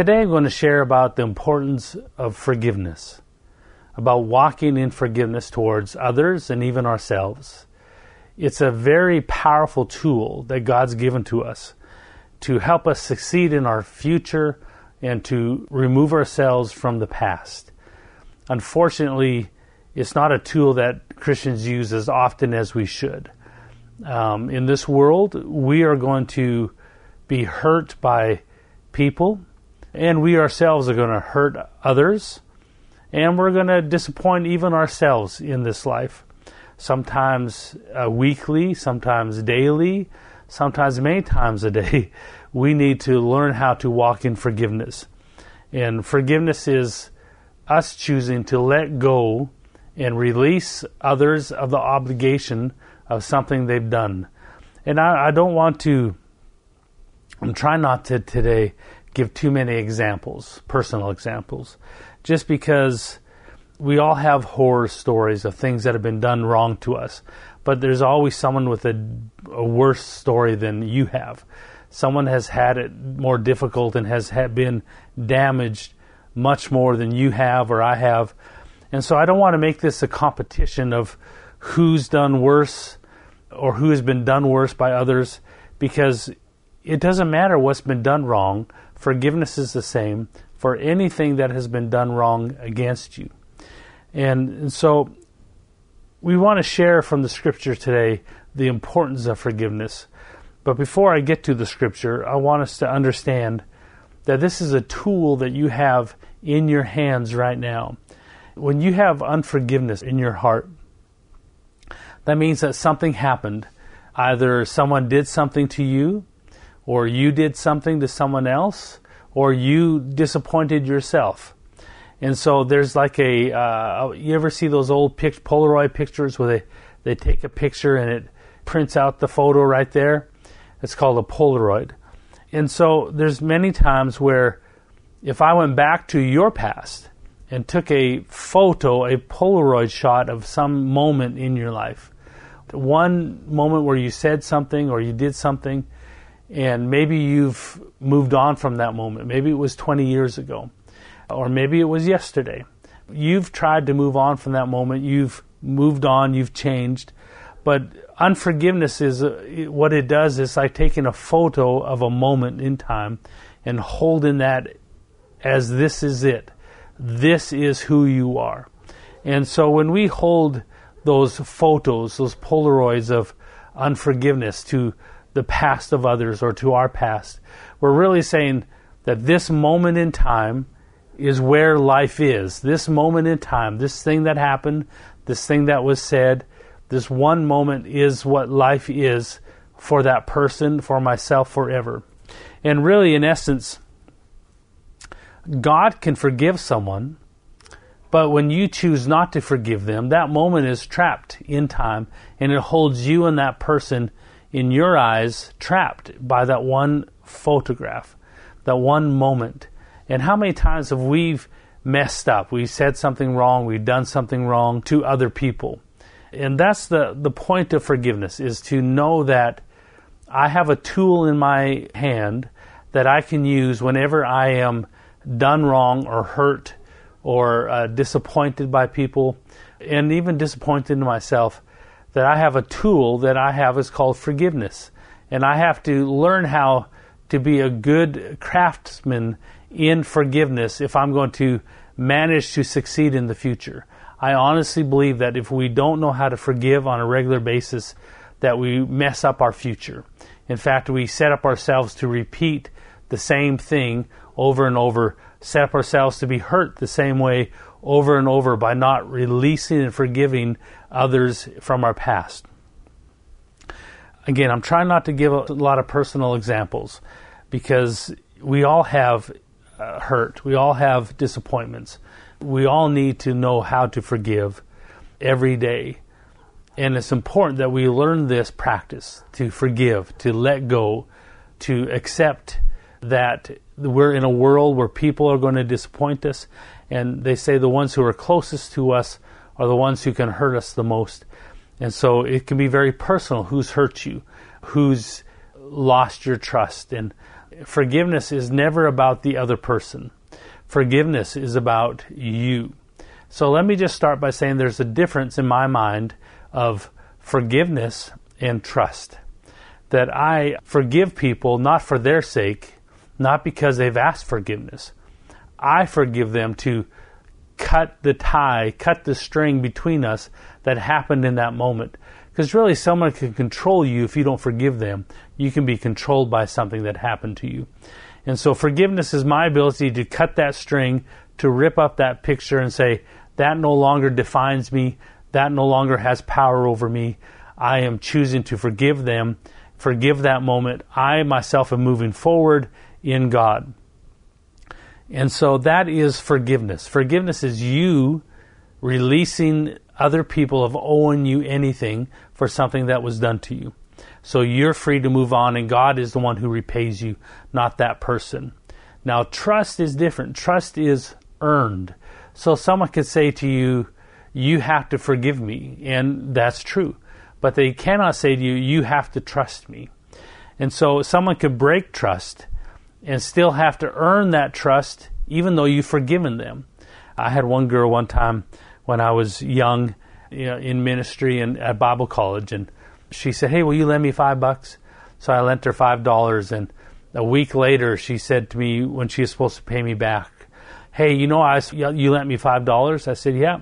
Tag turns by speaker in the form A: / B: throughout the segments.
A: Today I'm going to share about the importance of forgiveness, about walking in forgiveness towards others and even ourselves. It's a very powerful tool that God's given to us to help us succeed in our future and to remove ourselves from the past. Unfortunately, it's not a tool that Christians use as often as we should. Um, in this world, we are going to be hurt by people, and we ourselves are going to hurt others, and we're going to disappoint even ourselves in this life. Sometimes uh, weekly, sometimes daily, sometimes many times a day. We need to learn how to walk in forgiveness. And forgiveness is us choosing to let go and release others of the obligation of something they've done. And I, I don't want to, I'm trying not to today give too many examples, personal examples, just because we all have horror stories of things that have been done wrong to us. But there's always someone with a, a worse story than you have. Someone has had it more difficult and has been damaged much more than you have or I have. And so I don't want to make this a competition of who's done worse or who has been done worse by others because it doesn't matter what's been done wrong. Forgiveness is the same for anything that has been done wrong against you. And, and so we want to share from the scripture today the importance of forgiveness. But before I get to the scripture, I want us to understand that this is a tool that you have in your hands right now. When you have unforgiveness in your heart, that means that something happened. Either someone did something to you, or you did something to someone else, or you disappointed yourself. And so there's like a, uh, you ever see those old pic- Polaroid pictures where they, they take a picture and it prints out the photo right there? It's called a Polaroid. And so there's many times where if I went back to your past and took a photo, a Polaroid shot of some moment in your life, one moment where you said something or you did something, and maybe you've moved on from that moment. Maybe it was 20 years ago, or maybe it was yesterday. You've tried to move on from that moment. You've moved on, you've changed. But unforgiveness is uh, what it does is like taking a photo of a moment in time and holding that as this is it. This is who you are. And so when we hold those photos, those Polaroids of unforgiveness to the past of others or to our past, we're really saying that this moment in time is where life is. This moment in time, this thing that happened, this thing that was said, this one moment is what life is for that person, for myself forever. And really, in essence, God can forgive someone, but when you choose not to forgive them, that moment is trapped in time and it holds you and that person in your eyes trapped by that one photograph, that one moment. And how many times have we messed up? We said something wrong, we've done something wrong to other people. And that's the, the point of forgiveness is to know that I have a tool in my hand that I can use whenever I am done wrong or hurt or uh, disappointed by people and even disappointed in myself that I have a tool that I have is called forgiveness. And I have to learn how to be a good craftsman in forgiveness if I'm going to manage to succeed in the future. I honestly believe that if we don't know how to forgive on a regular basis, that we mess up our future. In fact, we set up ourselves to repeat the same thing over and over, set up ourselves to be hurt the same way over and over by not releasing and forgiving others from our past. Again, I'm trying not to give a lot of personal examples because we all have uh, hurt, we all have disappointments. We all need to know how to forgive every day. And it's important that we learn this practice to forgive, to let go, to accept that we're in a world where people are going to disappoint us. And they say the ones who are closest to us are the ones who can hurt us the most. And so it can be very personal who's hurt you, who's lost your trust. And forgiveness is never about the other person. Forgiveness is about you. So let me just start by saying there's a difference in my mind of forgiveness and trust. That I forgive people not for their sake, not because they've asked forgiveness. I forgive them to cut the tie, cut the string between us that happened in that moment. Because really, someone can control you if you don't forgive them. You can be controlled by something that happened to you. And so, forgiveness is my ability to cut that string, to rip up that picture and say, that no longer defines me. That no longer has power over me. I am choosing to forgive them, forgive that moment. I myself am moving forward in God. And so that is forgiveness. Forgiveness is you releasing other people of owing you anything for something that was done to you. So you're free to move on, and God is the one who repays you, not that person. Now, trust is different. Trust is earned. So someone could say to you, You have to forgive me, and that's true. But they cannot say to you, You have to trust me. And so someone could break trust and still have to earn that trust even though you've forgiven them. I had one girl one time when I was young you know, in ministry and at Bible college, and she said, "Hey, will you lend me five bucks?" So I lent her five dollars, and a week later, she said to me when she was supposed to pay me back, "Hey, you know, I you lent me five dollars." I said, "Yeah."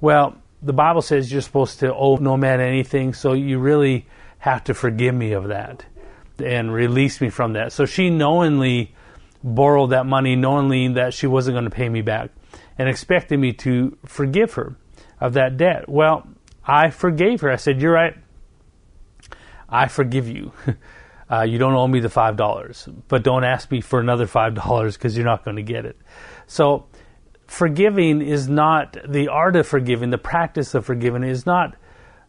A: Well, the Bible says you're supposed to owe no man anything, so you really have to forgive me of that and released me from that. So she knowingly borrowed that money, knowingly that she wasn't going to pay me back, and expected me to forgive her of that debt. Well, I forgave her. I said, You're right. I forgive you. Uh, you don't owe me the five dollars, but don't ask me for another five dollars because you're not going to get it. So, forgiving is not the art of forgiving. The practice of forgiving is not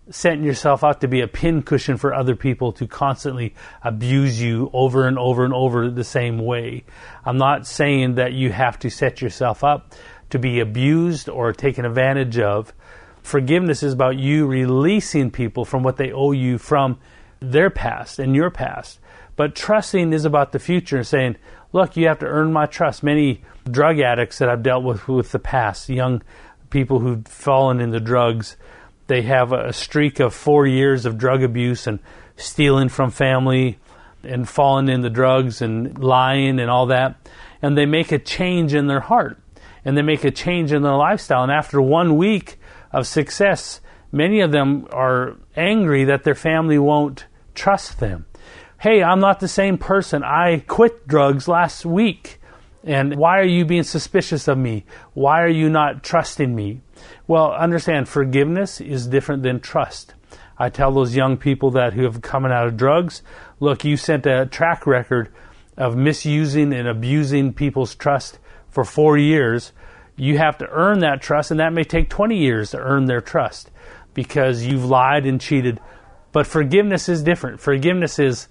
A: setting yourself out to be a pincushion for other people to constantly abuse you over and over and over the same way. I'm not saying that you have to set yourself up to be abused or taken advantage of. Forgiveness is about you releasing people from what they owe you from their past and your past. But trusting is about the future and saying, look, you have to earn my trust. Many drug addicts that I've dealt with with the past, young people who've fallen into drugs, they have a streak of four years of drug abuse and stealing from family and falling into drugs and lying and all that. And they make a change in their heart and they make a change in their lifestyle. And after one week of success, many of them are angry that their family won't trust them. Hey, I'm not the same person. I quit drugs last week. And why are you being suspicious of me? Why are you not trusting me? Well, understand forgiveness is different than trust. I tell those young people that who have come out of drugs, look, you sent a track record of misusing and abusing people's trust for four years. You have to earn that trust, and that may take 20 years to earn their trust because you've lied and cheated. But forgiveness is different. Forgiveness is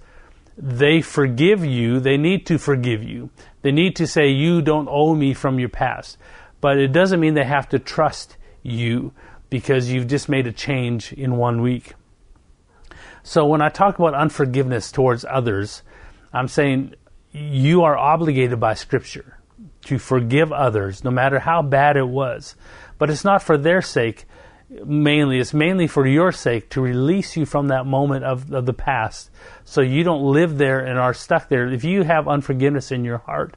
A: they forgive you, they need to forgive you. They need to say, You don't owe me from your past. But it doesn't mean they have to trust you because you've just made a change in one week. So when I talk about unforgiveness towards others, I'm saying you are obligated by Scripture to forgive others, no matter how bad it was. But it's not for their sake mainly. It's mainly for your sake to release you from that moment of, of the past so you don't live there and are stuck there. If you have unforgiveness in your heart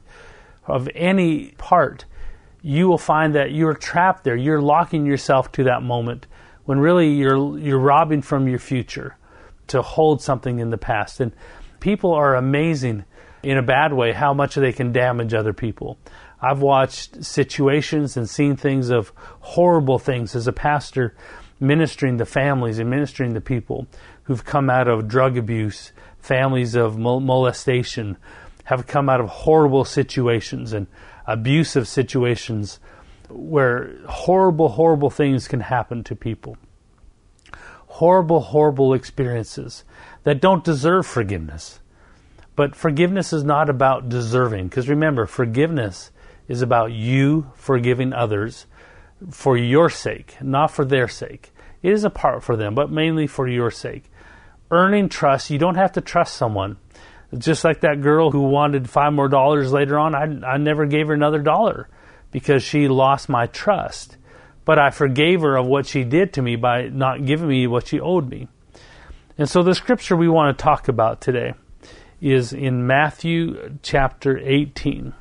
A: of any part, you will find that you're trapped there. You're locking yourself to that moment when really you're you're robbing from your future to hold something in the past. And people are amazing in a bad way how much they can damage other people. I've watched situations and seen things of horrible things as a pastor ministering to families and ministering to people who've come out of drug abuse, families of molestation, have come out of horrible situations and abusive situations where horrible, horrible things can happen to people. Horrible, horrible experiences that don't deserve forgiveness. But forgiveness is not about deserving, because remember, forgiveness is about you forgiving others for your sake, not for their sake. It is a part for them, but mainly for your sake. Earning trust, you don't have to trust someone. Just like that girl who wanted five more dollars later on, I, I never gave her another dollar because she lost my trust. But I forgave her of what she did to me by not giving me what she owed me. And so the scripture we want to talk about today is in Matthew chapter 18.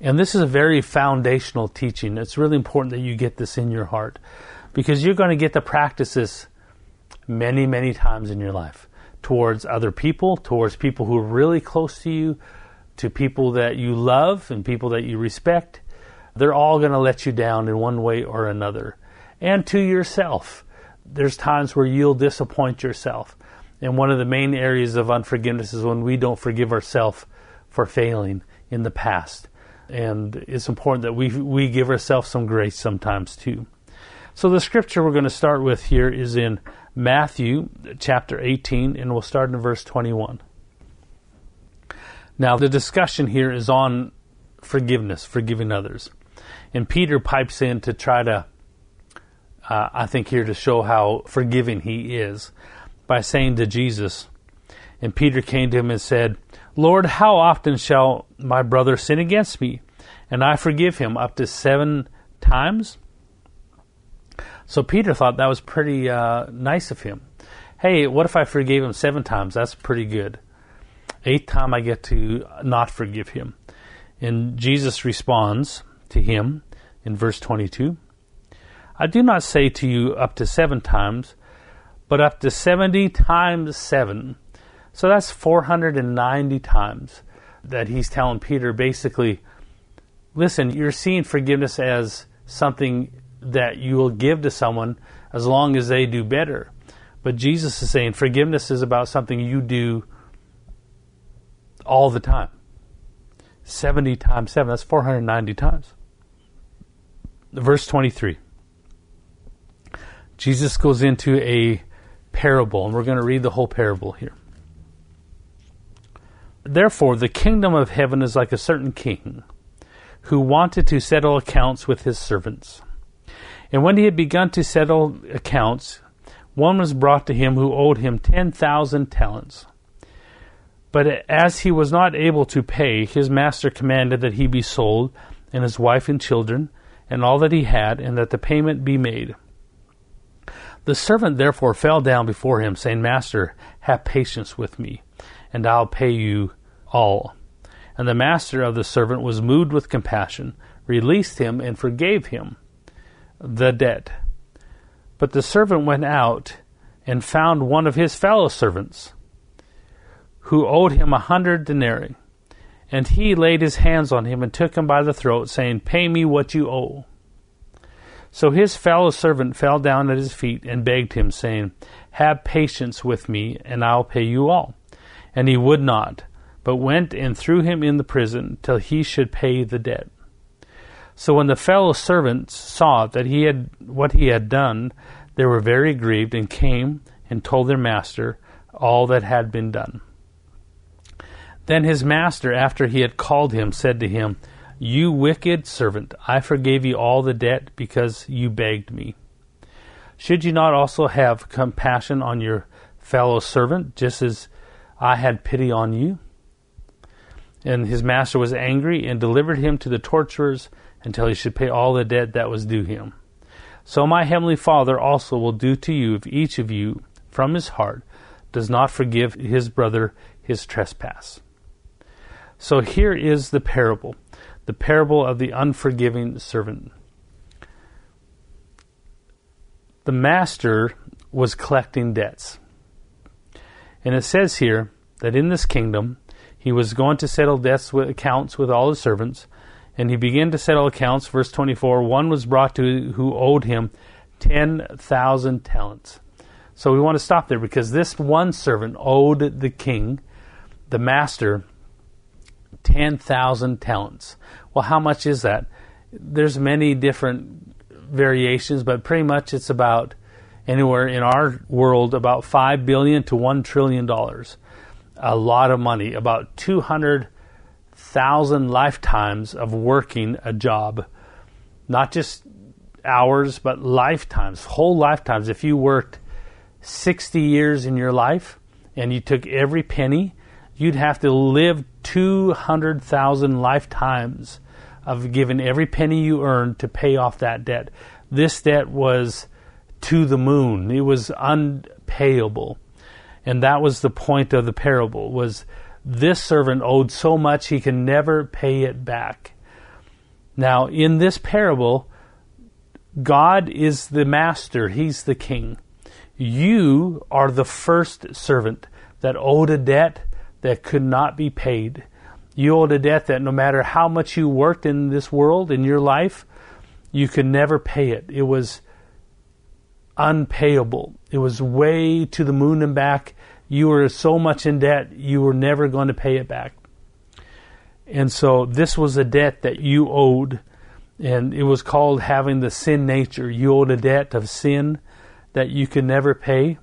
A: And this is a very foundational teaching. It's really important that you get this in your heart because you're going to get to practice this many, many times in your life towards other people, towards people who are really close to you, to people that you love and people that you respect. They're all going to let you down in one way or another. And to yourself. There's times where you'll disappoint yourself. And one of the main areas of unforgiveness is when we don't forgive ourselves for failing in the past. And it's important that we, we give ourselves some grace sometimes too. So the scripture we're going to start with here is in Matthew chapter 18, and we'll start in verse 21. Now, the discussion here is on forgiveness, forgiving others. And Peter pipes in to try to, uh, I think, here to show how forgiving he is by saying to Jesus, and Peter came to him and said, Lord, how often shall my brother sin against me, and I forgive him up to seven times? So Peter thought that was pretty uh, nice of him. Hey, what if I forgave him seven times? That's pretty good. Eighth time I get to not forgive him. And Jesus responds to him in verse 22 I do not say to you up to seven times, but up to 70 times seven. So that's 490 times that he's telling Peter basically, listen, you're seeing forgiveness as something that you will give to someone as long as they do better. But Jesus is saying forgiveness is about something you do all the time. 70 times 7, that's 490 times. Verse 23. Jesus goes into a parable, and we're going to read the whole parable here. Therefore, the kingdom of heaven is like a certain king who wanted to settle accounts with his servants. And when he had begun to settle accounts, one was brought to him who owed him ten thousand talents. But as he was not able to pay, his master commanded that he be sold, and his wife and children, and all that he had, and that the payment be made. The servant therefore fell down before him, saying, Master, have patience with me, and I'll pay you all. And the master of the servant was moved with compassion, released him, and forgave him the debt. But the servant went out and found one of his fellow servants who owed him a hundred denarii. And he laid his hands on him and took him by the throat, saying, Pay me what you owe. So his fellow servant fell down at his feet and begged him, saying, Have patience with me, and I'll pay you all. And he would not, but went and threw him in the prison till he should pay the debt. So when the fellow servants saw that he had what he had done, they were very grieved and came and told their master all that had been done. Then his master, after he had called him, said to him, You wicked servant, I forgave you all the debt because you begged me. Should you not also have compassion on your fellow servant, just as I had pity on you? And his master was angry and delivered him to the torturers until he should pay all the debt that was due him. So my heavenly Father also will do to you if each of you, from his heart, does not forgive his brother his trespass. So here is the parable the parable of the unforgiving servant. The master was collecting debts. And it says here that in this kingdom he was going to settle debts with accounts with all his servants and he began to settle accounts. Verse 24 One was brought to who owed him 10,000 talents. So we want to stop there because this one servant owed the king, the master, 10,000 talents. Well, how much is that? There's many different variations, but pretty much it's about anywhere in our world about 5 billion to 1 trillion dollars. A lot of money, about 200 thousand lifetimes of working a job, not just hours, but lifetimes, whole lifetimes. If you worked 60 years in your life, and you took every penny, you'd have to live 200,000 lifetimes of giving every penny you earned to pay off that debt. This debt was to the moon. It was unpayable. And that was the point of the parable was this servant owed so much he can never pay it back. Now, in this parable, God is the master, he's the king. You are the first servant that owed a debt that could not be paid. You owed a debt that no matter how much you worked in this world, in your life, you could never pay it. It was unpayable. It was way to the moon and back. You were so much in debt, you were never going to pay it back. And so this was a debt that you owed, and it was called having the sin nature. You owed a debt of sin that you could never pay,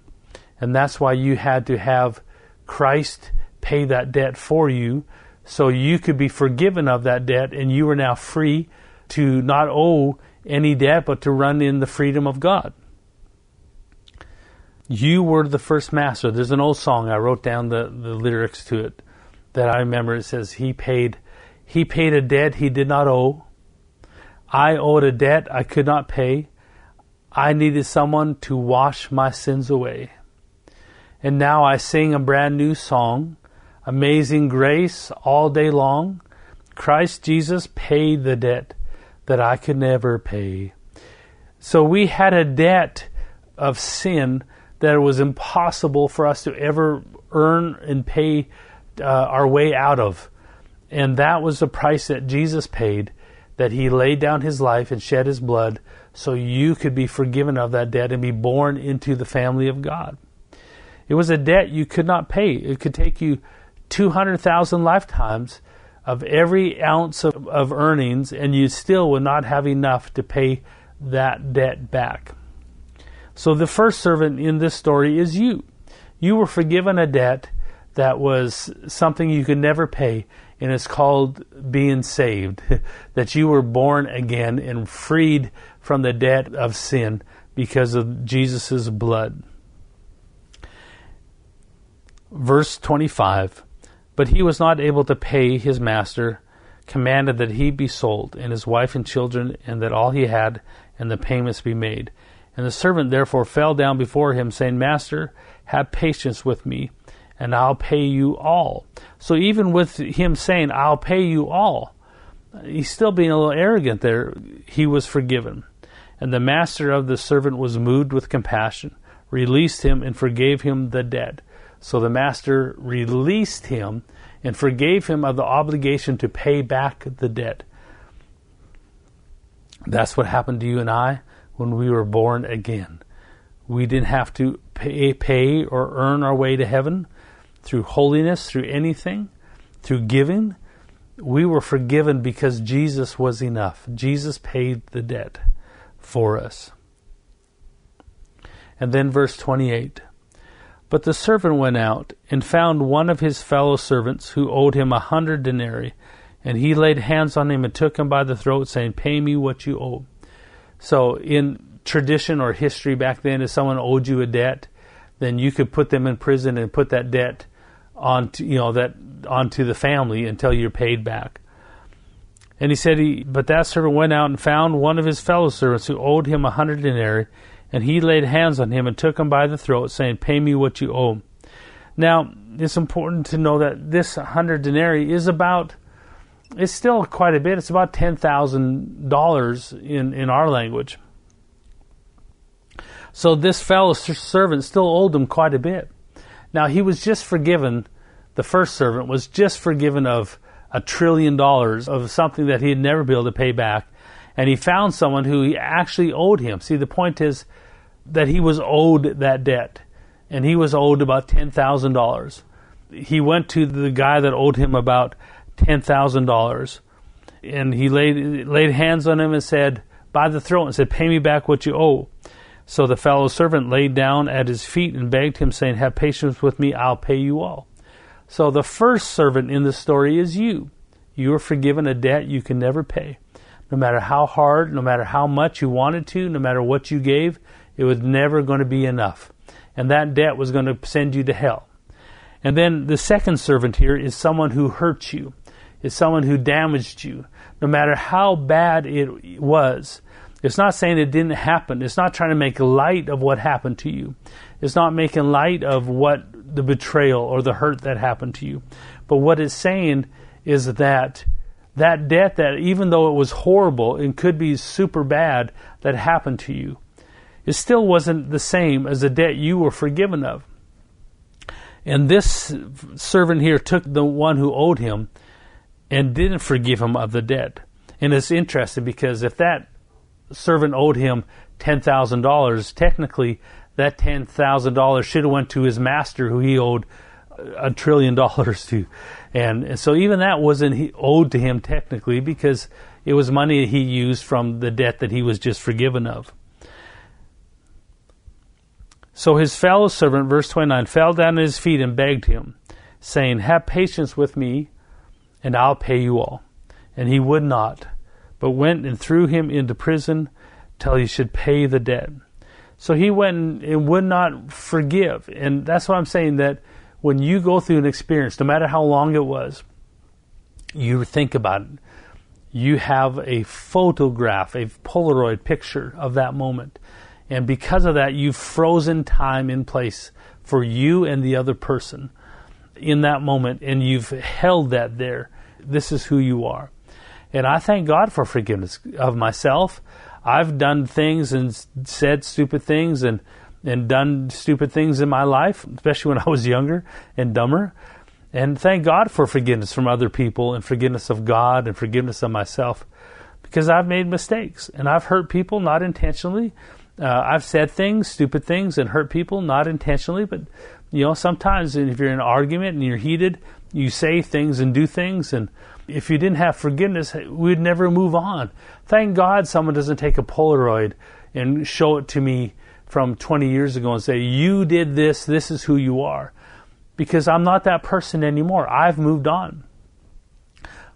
A: and that's why you had to have Christ pay that debt for you so you could be forgiven of that debt and you are now free to not owe any debt but to run in the freedom of God. You were the first master. There's an old song I wrote down the, the lyrics to it that I remember. It says he paid he paid a debt he did not owe. I owed a debt I could not pay. I needed someone to wash my sins away. And now I sing a brand new song, Amazing Grace, all day long. Christ Jesus paid the debt that I could never pay. So we had a debt of sin that it was impossible for us to ever earn and pay uh, our way out of. And that was the price that Jesus paid, that he laid down his life and shed his blood so you could be forgiven of that debt and be born into the family of God. It was a debt you could not pay. It could take you 200,000 lifetimes of every ounce of, of earnings, and you still would not have enough to pay that debt back. So the first servant in this story is you. You were forgiven a debt that was something you could never pay, and it's called being saved. that you were born again and freed from the debt of sin because of Jesus' blood verse 25 But he was not able to pay his master, commanded that he be sold, and his wife and children, and that all he had, and the payments be made. And the servant therefore fell down before him, saying, Master, have patience with me, and I'll pay you all. So even with him saying, I'll pay you all, he's still being a little arrogant there. He was forgiven. And the master of the servant was moved with compassion, released him, and forgave him the debt. So the master released him and forgave him of the obligation to pay back the debt. That's what happened to you and I when we were born again. We didn't have to pay, pay or earn our way to heaven through holiness, through anything, through giving. We were forgiven because Jesus was enough. Jesus paid the debt for us. And then verse 28 but the servant went out and found one of his fellow servants who owed him a hundred denarii, and he laid hands on him and took him by the throat, saying, Pay me what you owe. So, in tradition or history back then, if someone owed you a debt, then you could put them in prison and put that debt onto you know that onto the family until you're paid back. And he said, he, but that servant went out and found one of his fellow servants who owed him a hundred denarii, and he laid hands on him and took him by the throat, saying, Pay me what you owe. Now, it's important to know that this hundred denarii is about, it's still quite a bit. It's about $10,000 in, in our language. So this fellow servant still owed him quite a bit. Now, he was just forgiven, the first servant was just forgiven of a trillion dollars of something that he'd never be able to pay back and he found someone who he actually owed him. See, the point is that he was owed that debt, and he was owed about ten thousand dollars. He went to the guy that owed him about ten thousand dollars, and he laid laid hands on him and said, by the throat, and said, "Pay me back what you owe." So the fellow servant laid down at his feet and begged him, saying, "Have patience with me; I'll pay you all." So the first servant in the story is you. You are forgiven a debt you can never pay no matter how hard, no matter how much you wanted to, no matter what you gave, it was never going to be enough. And that debt was going to send you to hell. And then the second servant here is someone who hurts you, is someone who damaged you, no matter how bad it was. It's not saying it didn't happen. It's not trying to make light of what happened to you. It's not making light of what the betrayal or the hurt that happened to you. But what it's saying is that that debt that even though it was horrible and could be super bad that happened to you, it still wasn't the same as the debt you were forgiven of. And this servant here took the one who owed him and didn't forgive him of the debt. And it's interesting because if that servant owed him $10,000, technically that $10,000 should have went to his master who he owed a trillion dollars to. And, so even that wasn't owed to him technically because it was money he used from the debt that he was just forgiven of. So his fellow servant, verse 29, fell down at his feet and begged him, saying, Have patience with me, and I'll pay you all. And he would not, but went and threw him into prison till he should pay the debt. So he went and would not forgive. And that's what I'm saying that when you go through an experience, no matter how long it was, you think about it. You have a photograph, a Polaroid picture of that moment. And because of that, you've frozen time in place for you and the other person in that moment, and you've held that there. This is who you are. And I thank God for forgiveness of myself. I've done things and said stupid things and and done stupid things in my life, especially when I was younger and dumber. And thank God for forgiveness from other people and forgiveness of God and forgiveness of myself because I've made mistakes and I've hurt people not intentionally. Uh, I've said things, stupid things, and hurt people not intentionally, but you know, sometimes if you're in an argument and you're heated, you say things and do things, and if you didn't have forgiveness, we'd never move on. Thank God someone doesn't take a Polaroid and show it to me from 20 years ago and say, You did this, this is who you are. Because I'm not that person anymore. I've moved on.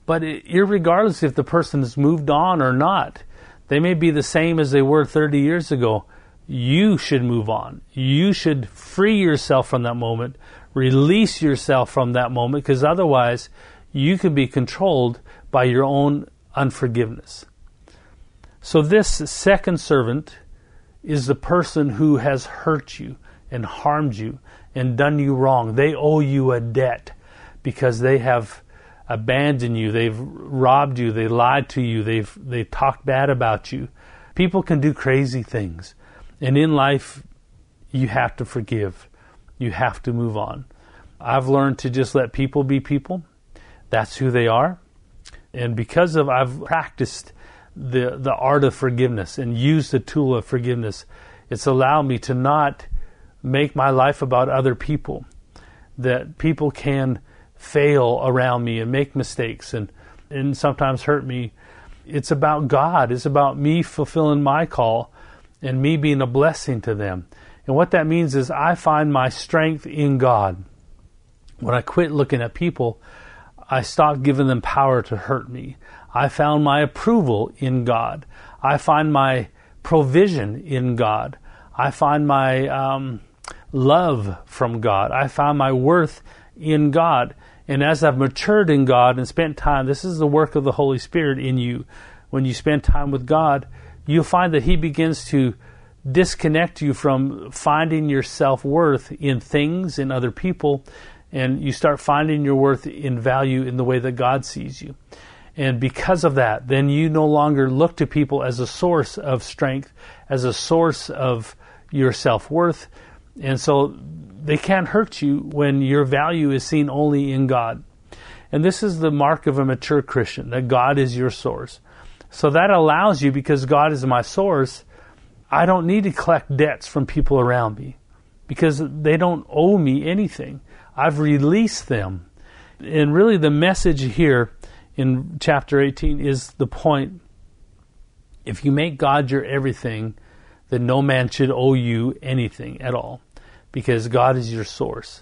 A: But regardless if the person has moved on or not, they may be the same as they were 30 years ago. You should move on. You should free yourself from that moment, release yourself from that moment, because otherwise you could be controlled by your own unforgiveness. So, this second servant is the person who has hurt you and harmed you and done you wrong. They owe you a debt because they have abandoned you, they've robbed you, they lied to you, they've they talked bad about you. People can do crazy things. And in life you have to forgive. You have to move on. I've learned to just let people be people. That's who they are. And because of I've practiced the the art of forgiveness and use the tool of forgiveness. It's allowed me to not make my life about other people. That people can fail around me and make mistakes and and sometimes hurt me. It's about God. It's about me fulfilling my call and me being a blessing to them. And what that means is I find my strength in God. When I quit looking at people, I stopped giving them power to hurt me. I found my approval in God. I find my provision in God. I find my um, love from God. I find my worth in God. And as I've matured in God and spent time, this is the work of the Holy Spirit in you. When you spend time with God, you'll find that He begins to disconnect you from finding your self worth in things, in other people, and you start finding your worth in value in the way that God sees you. And because of that, then you no longer look to people as a source of strength, as a source of your self worth. And so they can't hurt you when your value is seen only in God. And this is the mark of a mature Christian, that God is your source. So that allows you, because God is my source, I don't need to collect debts from people around me because they don't owe me anything. I've released them. And really, the message here in chapter 18 is the point. If you make God your everything, then no man should owe you anything at all because God is your source.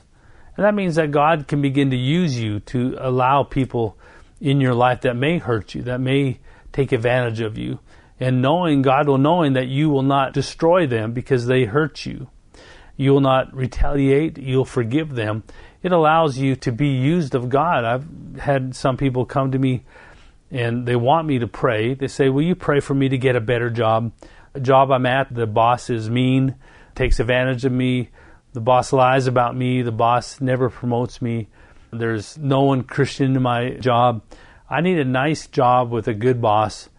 A: And that means that God can begin to use you to allow people in your life that may hurt you, that may take advantage of you. And knowing, God will knowing that you will not destroy them because they hurt you. You'll not retaliate. You'll forgive them. It allows you to be used of God. I've had some people come to me and they want me to pray. They say, Will you pray for me to get a better job? A job I'm at, the boss is mean, takes advantage of me. The boss lies about me. The boss never promotes me. There's no one Christian in my job. I need a nice job with a good boss.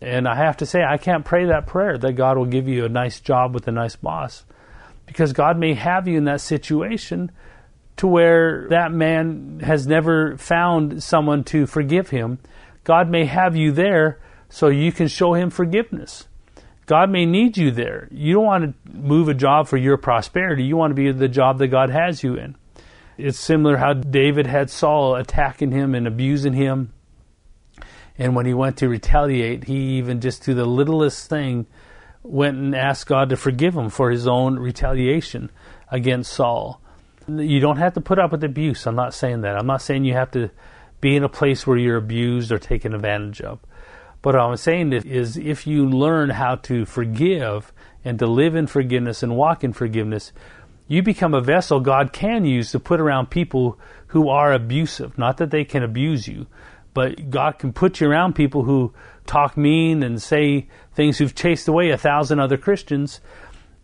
A: And I have to say, I can't pray that prayer that God will give you a nice job with a nice boss. Because God may have you in that situation to where that man has never found someone to forgive him God may have you there so you can show him forgiveness. God may need you there. You don't want to move a job for your prosperity. You want to be the job that God has you in. It's similar how David had Saul attacking him and abusing him. And when he went to retaliate, he even just to the littlest thing went and asked God to forgive him for his own retaliation against Saul. You don't have to put up with abuse. I'm not saying that. I'm not saying you have to be in a place where you're abused or taken advantage of. But what I'm saying is if you learn how to forgive and to live in forgiveness and walk in forgiveness, you become a vessel God can use to put around people who are abusive. Not that they can abuse you, but God can put you around people who talk mean and say things who've chased away a thousand other Christians,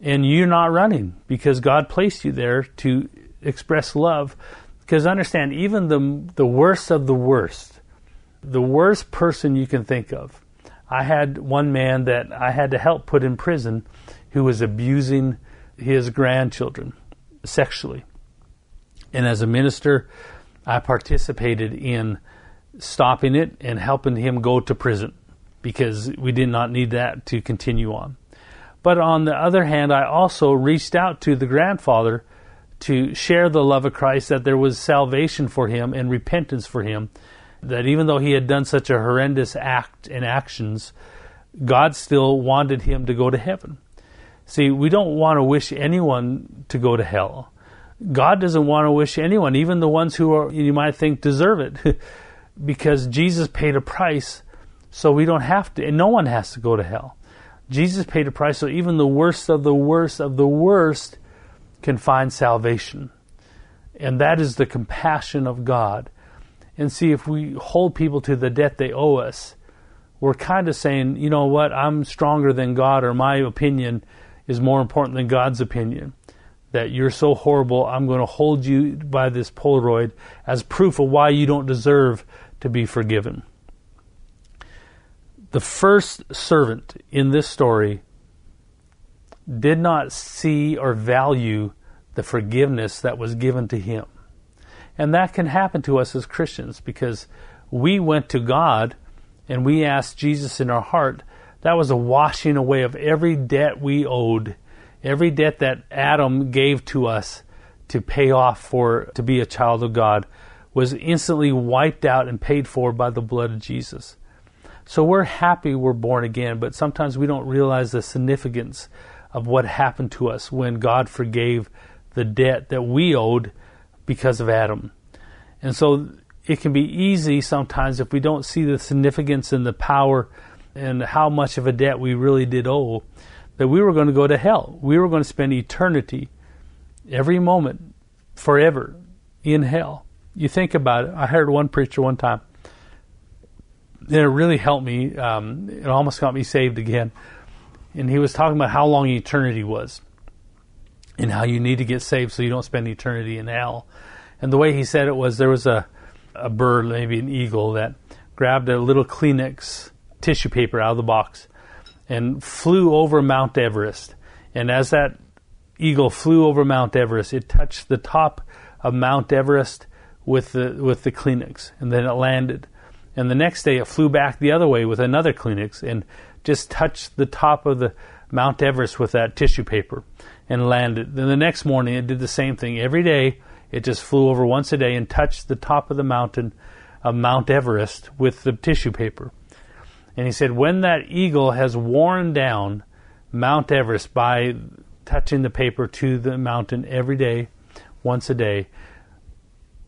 A: and you're not running because God placed you there to express love because understand, even the, the worst of the worst, the worst person you can think of. I had one man that I had to help put in prison who was abusing his grandchildren sexually. And as a minister, I participated in stopping it and helping him go to prison because we did not need that to continue on. But on the other hand, I also reached out to the grandfather to share the love of Christ, that there was salvation for him and repentance for him, that even though he had done such a horrendous act and actions, God still wanted him to go to heaven. See, we don't want to wish anyone to go to hell. God doesn't want to wish anyone, even the ones who are, you might think deserve it, because Jesus paid a price so we don't have to, and no one has to go to hell. Jesus paid a price so even the worst of the worst of the worst can find salvation. And that is the compassion of God. And see, if we hold people to the debt they owe us, we're kind of saying, you know what, I'm stronger than God, or my opinion is more important than God's opinion. That you're so horrible, I'm going to hold you by this Polaroid as proof of why you don't deserve to be forgiven. The first servant in this story did not see or value the forgiveness that was given to him. And that can happen to us as Christians because we went to God and we asked Jesus in our heart. That was a washing away of every debt we owed, every debt that Adam gave to us to pay off for to be a child of God was instantly wiped out and paid for by the blood of Jesus. So we're happy we're born again, but sometimes we don't realize the significance of what happened to us when God forgave the debt that we owed because of Adam. And so it can be easy sometimes if we don't see the significance and the power and how much of a debt we really did owe that we were going to go to hell. We were going to spend eternity, every moment, forever in hell. You think about it. I heard one preacher one time, and it really helped me. Um, it almost got me saved again and he was talking about how long eternity was and how you need to get saved so you don't spend eternity in hell. And the way he said it was there was a, a bird, maybe an eagle, that grabbed a little Kleenex tissue paper out of the box and flew over Mount Everest. And as that eagle flew over Mount Everest, it touched the top of Mount Everest with the with the Kleenex, and then it landed. And the next day, it flew back the other way with another Kleenex, and just touched the top of the Mount Everest with that tissue paper and landed. Then the next morning it did the same thing. Every day it just flew over once a day and touched the top of the mountain of Mount Everest with the tissue paper. And he said, when that eagle has worn down Mount Everest by touching the paper to the mountain every day, once a day,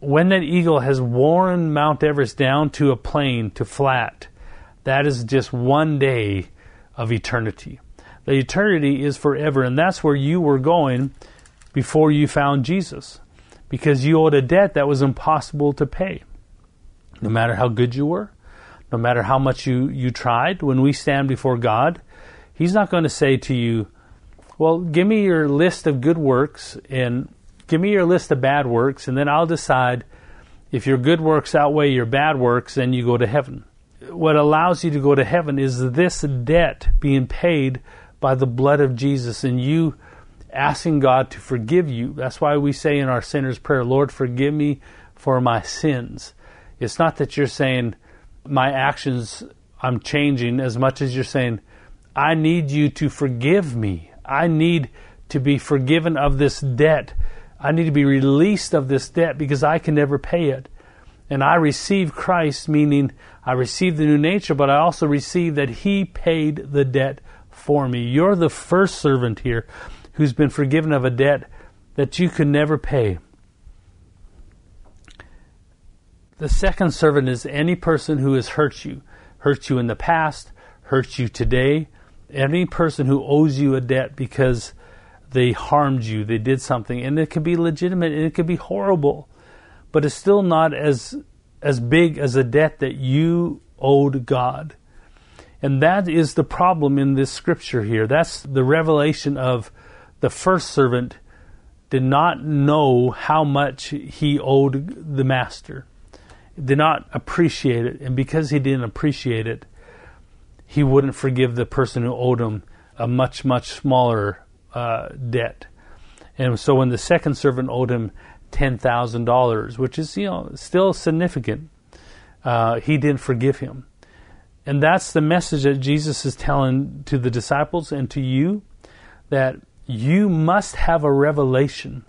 A: when that eagle has worn Mount Everest down to a plane, to flat, that is just one day of eternity. The eternity is forever, and that's where you were going before you found Jesus because you owed a debt that was impossible to pay. No matter how good you were, no matter how much you, you tried, when we stand before God, He's not going to say to you, Well, give me your list of good works and give me your list of bad works, and then I'll decide if your good works outweigh your bad works, then you go to heaven. What allows you to go to heaven is this debt being paid by the blood of Jesus and you asking God to forgive you. That's why we say in our sinner's prayer, Lord, forgive me for my sins. It's not that you're saying, my actions I'm changing as much as you're saying, I need you to forgive me. I need to be forgiven of this debt. I need to be released of this debt because I can never pay it. And I receive Christ, meaning I receive the new nature, but I also receive that He paid the debt for me. You're the first servant here who's been forgiven of a debt that you can never pay. The second servant is any person who has hurt you, hurt you in the past, hurt you today, any person who owes you a debt because they harmed you, they did something, and it could be legitimate and it could be horrible, but it's still not as as big as a debt that you owed God. And that is the problem in this scripture here. That's the revelation of the first servant did not know how much he owed the master did not appreciate it, and because he didn't appreciate it, he wouldn't forgive the person who owed him a much, much smaller uh, debt. And so when the second servant owed him $10,000, which is, you know, still significant, uh, he didn't forgive him. And that's the message that Jesus is telling to the disciples and to you that you must have a revelation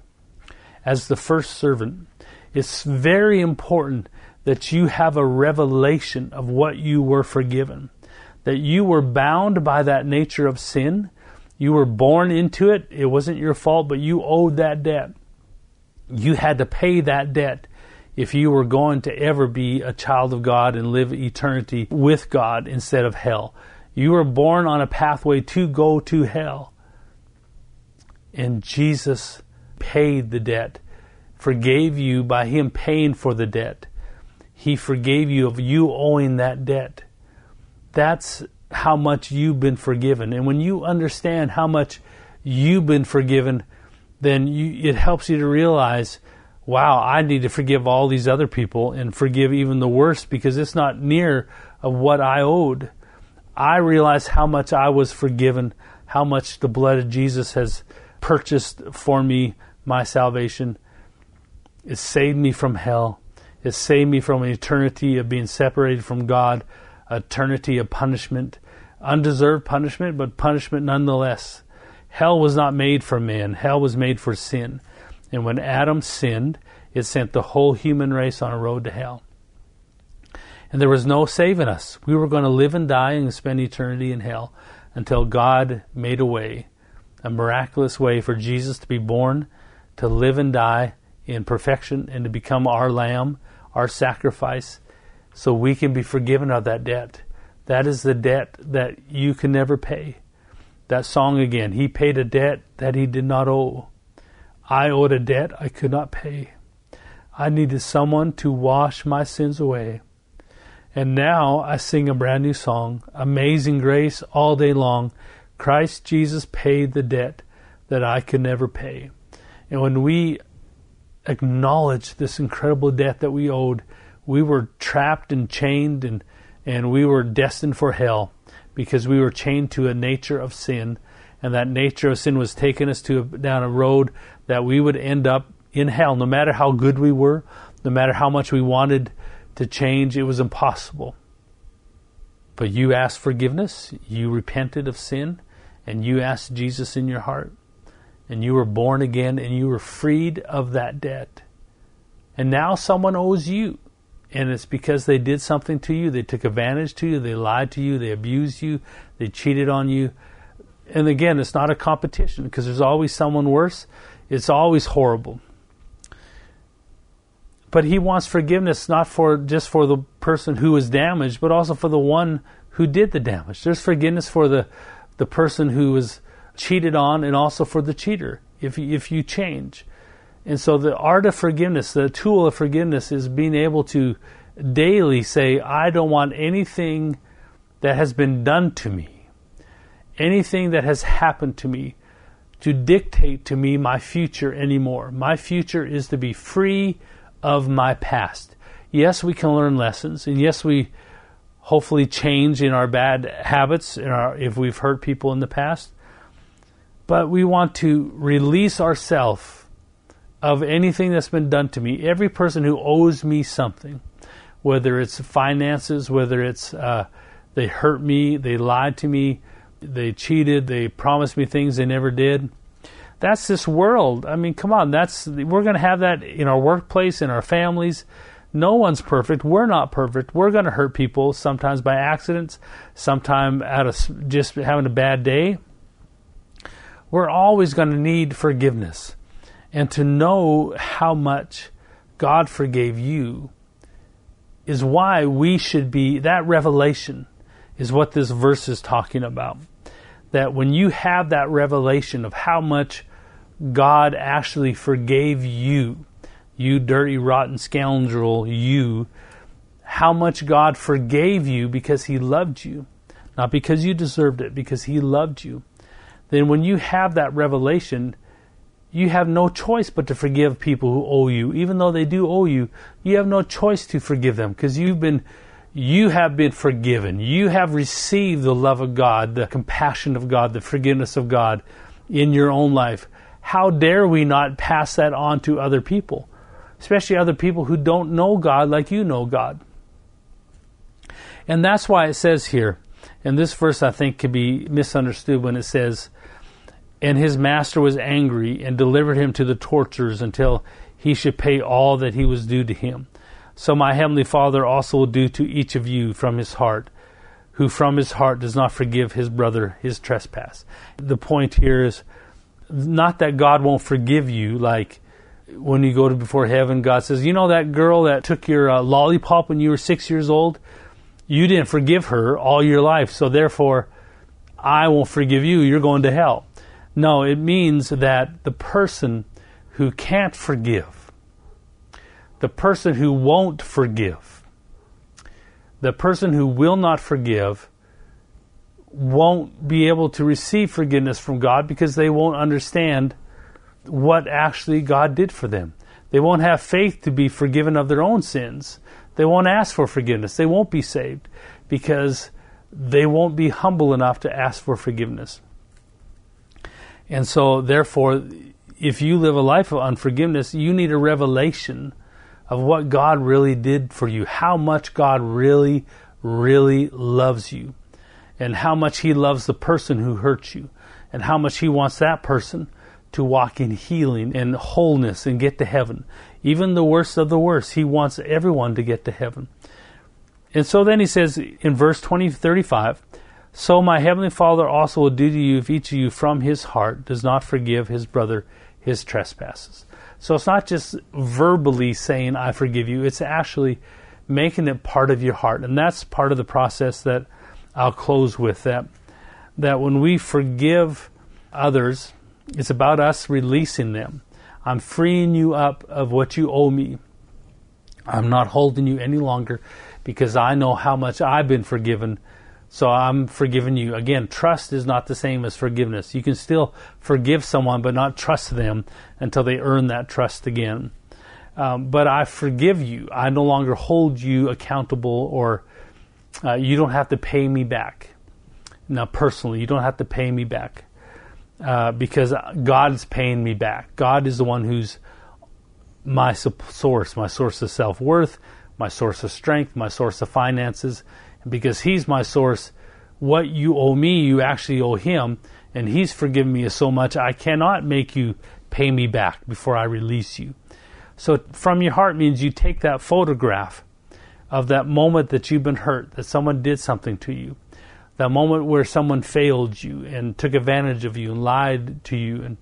A: as the first servant. It's very important that you have a revelation of what you were forgiven, that you were bound by that nature of sin. You were born into it. It wasn't your fault, but you owed that debt. You had to pay that debt if you were going to ever be a child of God and live eternity with God instead of hell. You were born on a pathway to go to hell. And Jesus paid the debt, forgave you by Him paying for the debt. He forgave you of you owing that debt. That's how much you've been forgiven. And when you understand how much you've been forgiven, then you, it helps you to realize, wow, I need to forgive all these other people and forgive even the worst because it's not near of what I owed. I realize how much I was forgiven, how much the blood of Jesus has purchased for me my salvation. It saved me from hell. It saved me from an eternity of being separated from God, eternity of punishment, undeserved punishment, but punishment nonetheless. Hell was not made for man, hell was made for sin. And when Adam sinned, it sent the whole human race on a road to hell. And there was no saving us. We were going to live and die and spend eternity in hell until God made a way, a miraculous way for Jesus to be born, to live and die in perfection, and to become our Lamb our sacrifice, so we can be forgiven of that debt. That is the debt that you can never pay. That song again, He paid a debt that He did not owe. I owed a debt I could not pay. I needed someone to wash my sins away. And now I sing a brand new song, Amazing Grace, all day long. Christ Jesus paid the debt that I could never pay. And when we acknowledge this incredible debt that we owed. We were trapped and chained and, and we were destined for hell because we were chained to a nature of sin. And that nature of sin was taking us to down a road that we would end up in hell. No matter how good we were, no matter how much we wanted to change, it was impossible. But you asked forgiveness, you repented of sin, and you asked Jesus in your heart and you were born again and you were freed of that debt. And now someone owes you. And it's because they did something to you. They took advantage to you. They lied to you. They abused you. They cheated on you. And again, it's not a competition because there's always someone worse. It's always horrible. But he wants forgiveness not for just for the person who was damaged, but also for the one who did the damage. There's forgiveness for the the person who was cheated on and also for the cheater. if if you change. And so the art of forgiveness, the tool of forgiveness is being able to daily say, I don't want anything that has been done to me, anything that has happened to me, to dictate to me my future anymore. My future is to be free of my past. Yes, we can learn lessons, and yes, we hopefully change in our bad habits in our, if we've hurt people in the past. But we want to release ourselves of anything that's been done to me. Every person who owes me something, whether it's finances, whether it's uh, they hurt me, they lied to me, they cheated, they promised me things they never did. That's this world. I mean, come on. That's we're going to have that in our workplace, in our families. No one's perfect. We're not perfect. We're going to hurt people sometimes by accidents, sometimes out of just having a bad day. We're always going to need forgiveness. And to know how much God forgave you is why we should be, that revelation is what this verse is talking about. That when you have that revelation of how much God actually forgave you, you dirty, rotten scoundrel, you, how much God forgave you because He loved you, not because you deserved it, because He loved you, then when you have that revelation, you have no choice but to forgive people who owe you. Even though they do owe you, you have no choice to forgive them because you've been you have been forgiven. You have received the love of God, the compassion of God, the forgiveness of God in your own life. How dare we not pass that on to other people? especially other people who don't know God like you know God. And that's why it says here, and this verse I think could be misunderstood when it says, And his master was angry and delivered him to the torturers until he should pay all that he was due to him. So my heavenly Father also will do to each of you from his heart, who from his heart does not forgive his brother his trespass. The point here is not that God won't forgive you, like when you go to before heaven, God says, "You know that girl that took your uh, lollipop when you were six years old? You didn't forgive her all your life, so therefore, I won't forgive you. You're going to hell." No, it means that the person who can't forgive, the person who won't forgive, the person who will not forgive won't be able to receive forgiveness from God because they won't understand what actually God did for them. They won't have faith to be forgiven of their own sins. They won't ask for forgiveness. They won't be saved because they won't be humble enough to ask for forgiveness. And so, therefore, if you live a life of unforgiveness, you need a revelation of what God really did for you, how much God really, really loves you, and how much He loves the person who hurt you, and how much He wants that person to walk in healing and wholeness and get to heaven. Even the worst of the worst, he wants everyone to get to heaven. And so then he says in verse 20 35, So my heavenly Father also will do to you if each of you from his heart does not forgive his brother his trespasses. So it's not just verbally saying, I forgive you, it's actually making it part of your heart. And that's part of the process that I'll close with that. That when we forgive others, it's about us releasing them. I'm freeing you up of what you owe me. I'm not holding you any longer because I know how much I've been forgiven. So I'm forgiving you. Again, trust is not the same as forgiveness. You can still forgive someone but not trust them until they earn that trust again. Um, but I forgive you. I no longer hold you accountable or uh, you don't have to pay me back. Now, personally, you don't have to pay me back uh, because God's paying me back. God is the one who's my source, my source of self worth, my source of strength, my source of finances. Because He's my source, what you owe me, you actually owe Him. And He's forgiven me so much, I cannot make you pay me back before I release you. So, from your heart means you take that photograph of that moment that you've been hurt, that someone did something to you that moment where someone failed you and took advantage of you and lied to you and,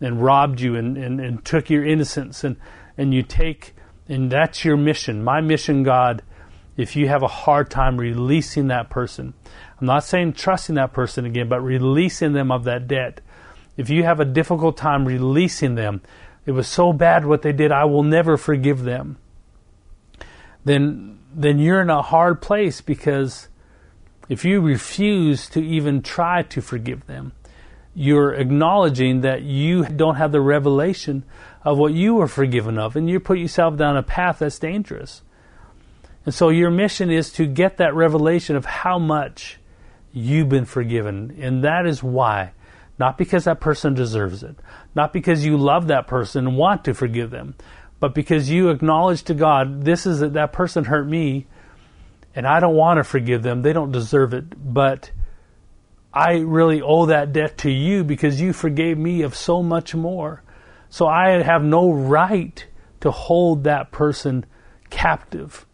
A: and robbed you and, and, and took your innocence and, and you take and that's your mission. My mission, God, if you have a hard time releasing that person, I'm not saying trusting that person again, but releasing them of that debt. if you have a difficult time releasing them, it was so bad what they did, I will never forgive them. Then then you're in a hard place because if you refuse to even try to forgive them, you're acknowledging that you don't have the revelation of what you were forgiven of, and you put yourself down a path that's dangerous. And so your mission is to get that revelation of how much you've been forgiven. And that is why. Not because that person deserves it. Not because you love that person and want to forgive them. But because you acknowledge to God, this is that that person hurt me and I don't want to forgive them. They don't deserve it. But I really owe that debt to you because you forgave me of so much more. So I have no right to hold that person captive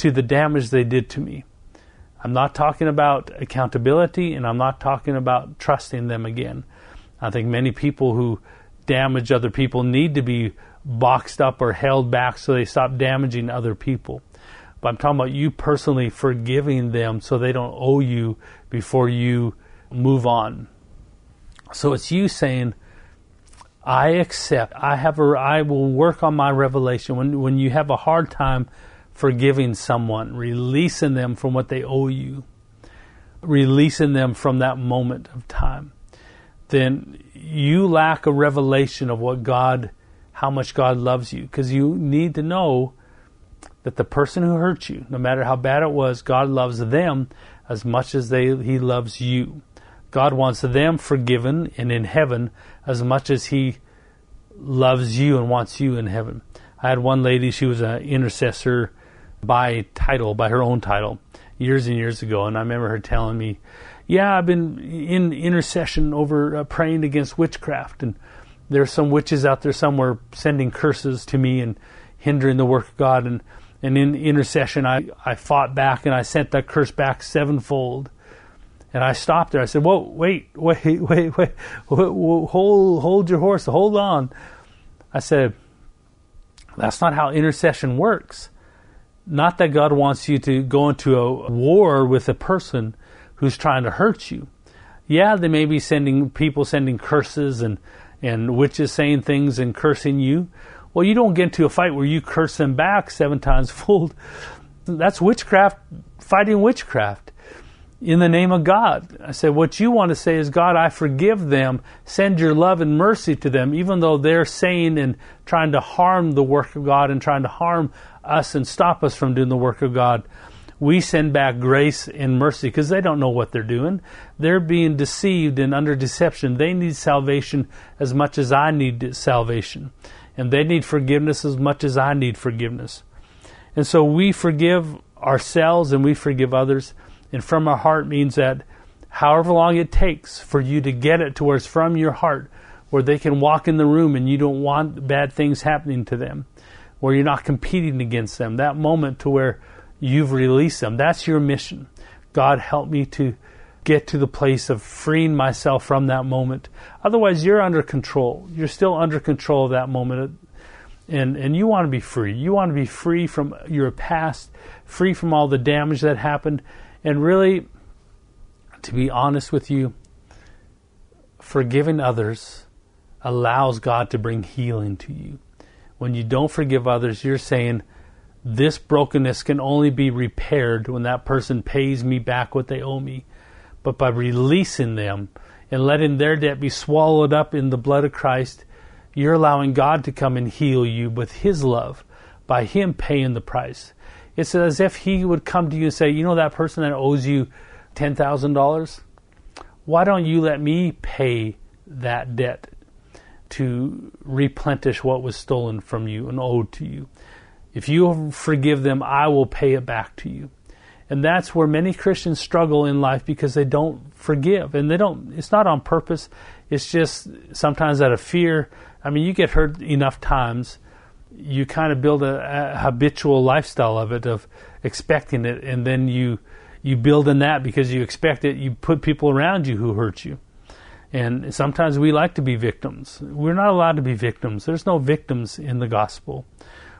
A: to the damage they did to me. I'm not talking about accountability and I'm not talking about trusting them again. I think many people who damage other people need to be boxed up or held back so they stop damaging other people. But I'm talking about you personally forgiving them so they don't owe you before you move on. So it's you saying, I accept, I have a, I will work on my revelation. When, when you have a hard time forgiving someone, releasing them from what they owe you, releasing them from that moment of time, then you lack a revelation of what God, how much God loves you. Because you need to know that the person who hurt you, no matter how bad it was, God loves them as much as they, He loves you. God wants them forgiven and in heaven as much as He loves you and wants you in heaven. I had one lady, she was an intercessor by title, by her own title, years and years ago, and I remember her telling me, Yeah, I've been in intercession over uh, praying against witchcraft, and there's some witches out there somewhere sending curses to me and hindering the work of God. And and in intercession, I, I fought back and I sent that curse back sevenfold. And I stopped there. I said, "Whoa, wait, wait, wait, wait hold, hold your horse, hold on." I said, "That's not how intercession works. Not that God wants you to go into a war with a person who's trying to hurt you. Yeah, they may be sending people sending curses and and witches saying things and cursing you, well, you don't get into a fight where you curse them back seven times fold. That's witchcraft, fighting witchcraft in the name of God. I said, what you want to say is, God, I forgive them. Send your love and mercy to them, even though they're saying and trying to harm the work of God and trying to harm us and stop us from doing the work of God. We send back grace and mercy because they don't know what they're doing. They're being deceived and under deception. They need salvation as much as I need salvation and they need forgiveness as much as I need forgiveness. And so we forgive ourselves and we forgive others. And from our heart means that however long it takes for you to get it to where it's from your heart, where they can walk in the room and you don't want bad things happening to them, where you're not competing against them, that moment to where you've released them, that's your mission. God help me to get to the place of freeing myself from that moment. Otherwise, you're under control. You're still under control of that moment. And, and you want to be free. You want to be free from your past, free from all the damage that happened. And really, to be honest with you, forgiving others allows God to bring healing to you. When you don't forgive others, you're saying, this brokenness can only be repaired when that person pays me back what they owe me but by releasing them and letting their debt be swallowed up in the blood of Christ, you're allowing God to come and heal you with His love by Him paying the price. It's as if He would come to you and say, You know that person that owes you $10,000? Why don't you let me pay that debt to replenish what was stolen from you and owed to you? If you forgive them, I will pay it back to you. And that's where many Christians struggle in life because they don't forgive. And they don't, it's not on purpose. It's just sometimes out of fear. I mean, you get hurt enough times, you kind of build a, a habitual lifestyle of it, of expecting it. And then you, you build in that because you expect it. You put people around you who hurt you. And sometimes we like to be victims. We're not allowed to be victims. There's no victims in the gospel.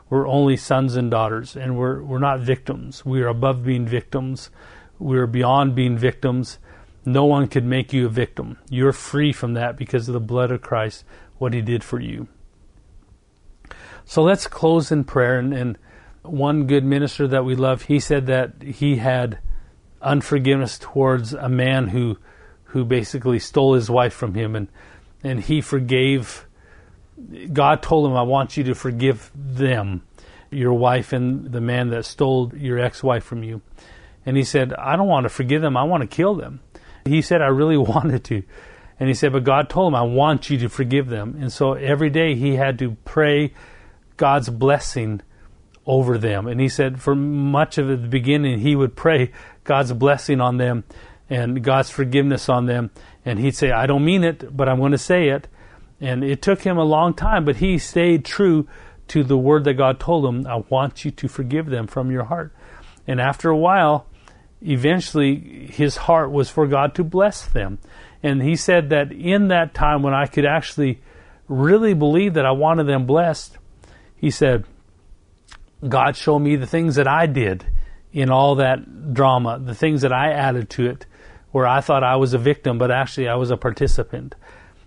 A: We're only sons and daughters, and we're, we're not victims. We are above being victims. We're beyond being victims. No one could make you a victim. You're free from that because of the blood of Christ, what he did for you. So let's close in prayer. And, and one good minister that we love, he said that he had unforgiveness towards a man who who basically stole his wife from him and and he forgave God told him I want you to forgive them your wife and the man that stole your ex-wife from you. And he said I don't want to forgive them. I want to kill them. He said I really wanted to. And he said but God told him I want you to forgive them. And so every day he had to pray God's blessing over them. And he said for much of the beginning he would pray God's blessing on them and God's forgiveness on them. And he'd say, I don't mean it, but I'm going to say it. And it took him a long time, but he stayed true to the word that God told him, I want you to forgive them from your heart. And after a while, eventually his heart was for God to bless them. And he said that in that time when I could actually really believe that I wanted them blessed, he said, God showed me the things that I did in all that drama, the things that I added to it, where I thought I was a victim, but actually I was a participant.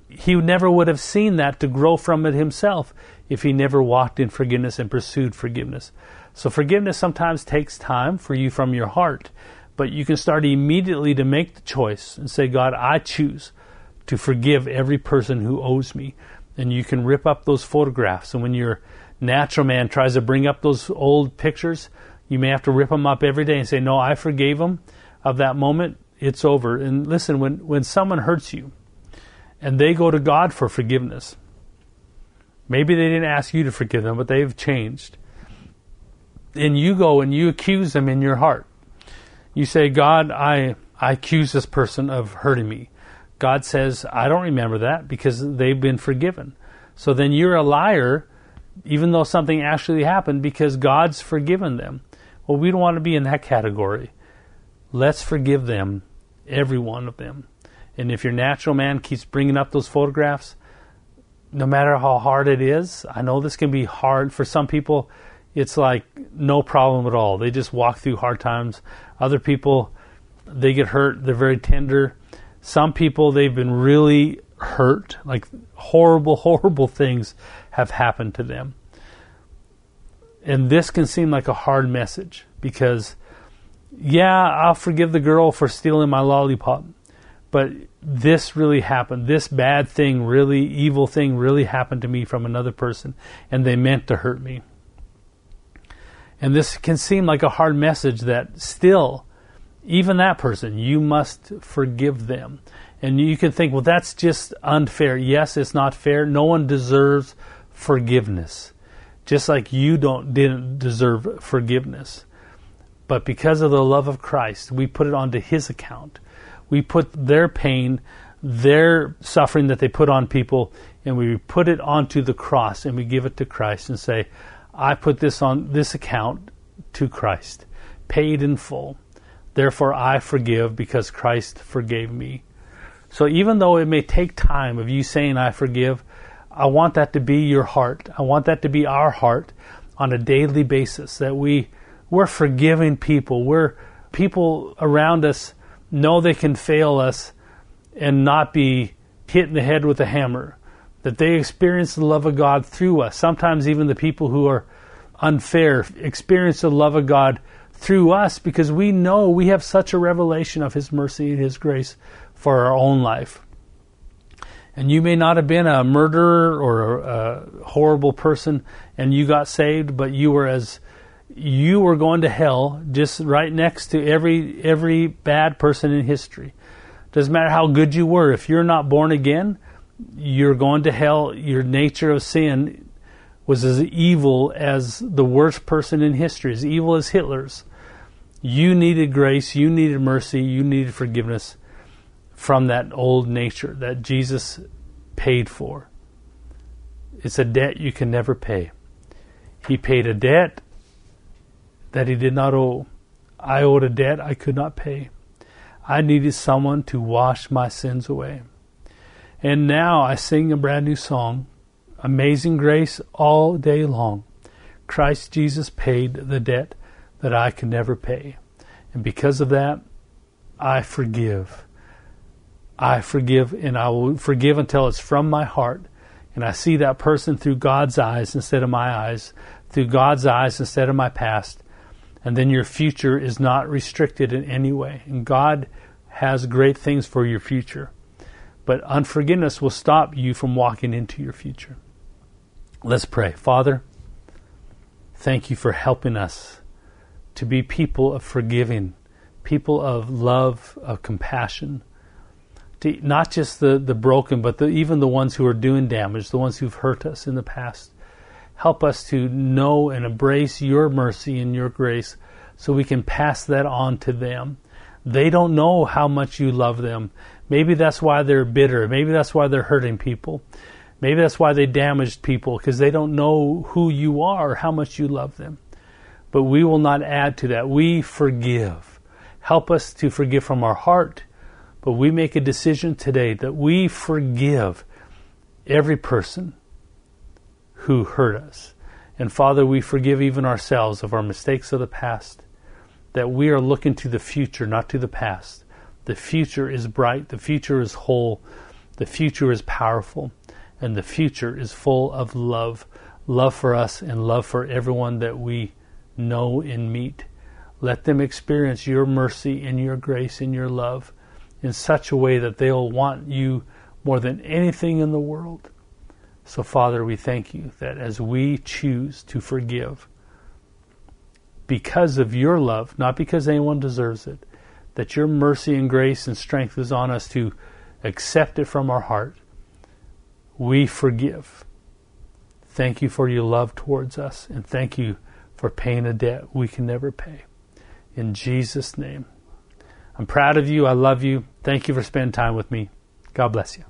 A: He never would have seen that to grow from it himself if he never walked in forgiveness and pursued forgiveness. So forgiveness sometimes takes time for you from your heart, but you can start immediately to make the choice and say, God, I choose to forgive every person who owes me. And you can rip up those photographs. And when your natural man tries to bring up those old pictures, you may have to rip them up every day and say, No, I forgave them of that moment. It's over. And listen, when, when someone hurts you and they go to God for forgiveness, maybe they didn't ask you to forgive them, but they've changed. And you go and you accuse them in your heart. You say, God, I, I accuse this person of hurting me. God says, I don't remember that because they've been forgiven. So then you're a liar, even though something actually happened, because God's forgiven them. Well, we don't want to be in that category. Let's forgive them, every one of them. And if your natural man keeps bringing up those photographs, no matter how hard it is, I know this can be hard for some people. It's like no problem at all. They just walk through hard times. Other people, they get hurt. They're very tender. Some people, they've been really hurt. Like horrible, horrible things have happened to them. And this can seem like a hard message because, yeah, I'll forgive the girl for stealing my lollipop, but this really happened. This bad thing, really evil thing, really happened to me from another person, and they meant to hurt me. And this can seem like a hard message that still, even that person, you must forgive them. And you can think, well, that's just unfair. Yes, it's not fair. No one deserves forgiveness just like you don't didn't deserve forgiveness. But because of the love of Christ, we put it onto his account. We put their pain, their suffering that they put on people, and we put it onto the cross and we give it to Christ and say, I put this on this account to Christ, paid in full. Therefore I forgive because Christ forgave me. So even though it may take time of you saying I forgive, I want that to be your heart. I want that to be our heart on a daily basis that we we're forgiving people. We're people around us know they can fail us and not be hit in the head with a hammer. That they experience the love of God through us. Sometimes even the people who are unfair experience the love of God through us because we know we have such a revelation of His mercy and His grace for our own life. And you may not have been a murderer or a, horrible person and you got saved, but you were as you were going to hell just right next to every every bad person in history. Doesn't matter how good you were, if you're not born again, you're going to hell. Your nature of sin was as evil as the worst person in history, as evil as Hitler's. You needed grace, you needed mercy, you needed forgiveness from that old nature that Jesus paid for. It's a debt you can never pay. He paid a debt that he did not owe. I owed a debt I could not pay. I needed someone to wash my sins away. And now I sing a brand new song, Amazing Grace, all day long. Christ Jesus paid the debt that I could never pay. And because of that, I forgive. I forgive and I will forgive until it's from my heart. And I see that person through God's eyes instead of my eyes, through God's eyes instead of my past. And then your future is not restricted in any way. And God has great things for your future. But unforgiveness will stop you from walking into your future. Let's pray. Father, thank you for helping us to be people of forgiving, people of love, of compassion to not just the, the broken, but the, even the ones who are doing damage, the ones who've hurt us in the past. Help us to know and embrace your mercy and your grace so we can pass that on to them. They don't know how much you love them. Maybe that's why they're bitter. Maybe that's why they're hurting people. Maybe that's why they damaged people because they don't know who you are or how much you love them. But we will not add to that. We forgive. Help us to forgive from our heart but we make a decision today that we forgive every person who hurt us. And Father, we forgive even ourselves of our mistakes of the past, that we are looking to the future, not to the past. The future is bright, the future is whole, the future is powerful, and the future is full of love love for us and love for everyone that we know and meet. Let them experience your mercy and your grace and your love in such a way that they'll want you more than anything in the world. So, Father, we thank you that as we choose to forgive, because of your love, not because anyone deserves it, that your mercy and grace and strength is on us to accept it from our heart, we forgive. Thank you for your love towards us, and thank you for paying a debt we can never pay. In Jesus' name. I'm proud of you. I love you. Thank you for spending time with me. God bless you.